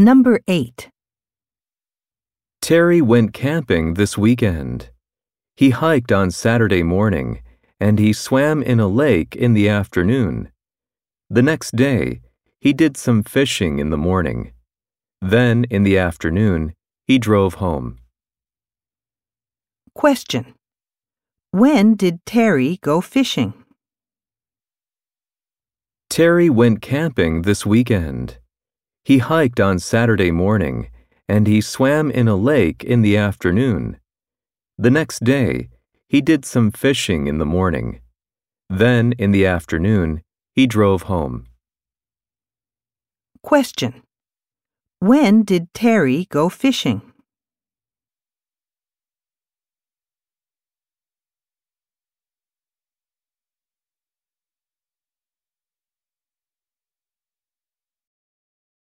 Number 8. Terry went camping this weekend. He hiked on Saturday morning and he swam in a lake in the afternoon. The next day, he did some fishing in the morning. Then, in the afternoon, he drove home. Question. When did Terry go fishing? Terry went camping this weekend. He hiked on Saturday morning and he swam in a lake in the afternoon. The next day, he did some fishing in the morning. Then, in the afternoon, he drove home. Question. When did Terry go fishing?